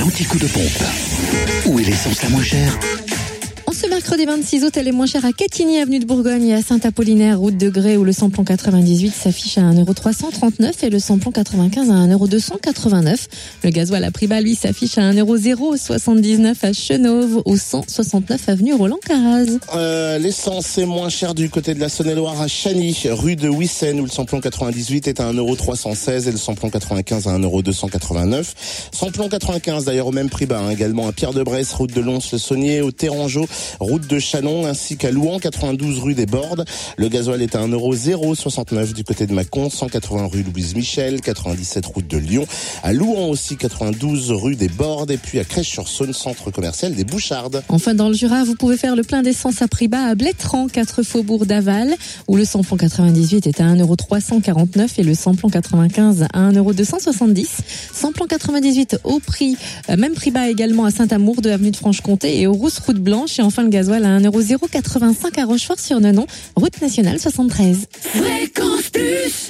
l'anti-coup de pompe. Où est l'essence la moins chère? En ce mercredi 26 août, elle est moins chère à Catigny, avenue de Bourgogne et à Saint-Apollinaire, route de Grès, où le samplon 98 s'affiche à 1,339€ et le samplon 95 à 1,289€. Le gasoil à prix bas, lui, s'affiche à 1,079€ à Chenauve, au 169 avenue Roland Caraz. Euh, L'essence est moins chère du côté de la Saône-et-Loire à Chagny, rue de Wissen, où le samplon 98 est à 1,316€ et le samplon 95 à 1,289€. Samplon 95 d'ailleurs au même prix bas, hein, également à Pierre-de-Bresse, route de Lons-le-Saunier, au Térangeau, route de Chanon, ainsi qu'à Louan, 92 rue des Bordes. Le gasoil est à 1,069€ du côté de Mâcon, 180 rue Louise Michel, 97 route de Lyon, à Louan aussi, 92 rue des Bordes, et puis à Crèche-sur-Saône, centre commercial des Bouchardes. Enfin, dans le Jura, vous pouvez faire le plein d'essence à prix bas à Blétran, 4 faubourg d'Aval, où le samplon 98 est à 1,349€ et le samplon 95 à 1,270€. Samplon 98 au prix, euh, même prix bas également à Saint-Amour de avenue de Franche-Comté et aux Rousses route blanche enfin le gasoil à 1,085€ à Rochefort-sur-Nenon, route nationale 73. Fréquence Plus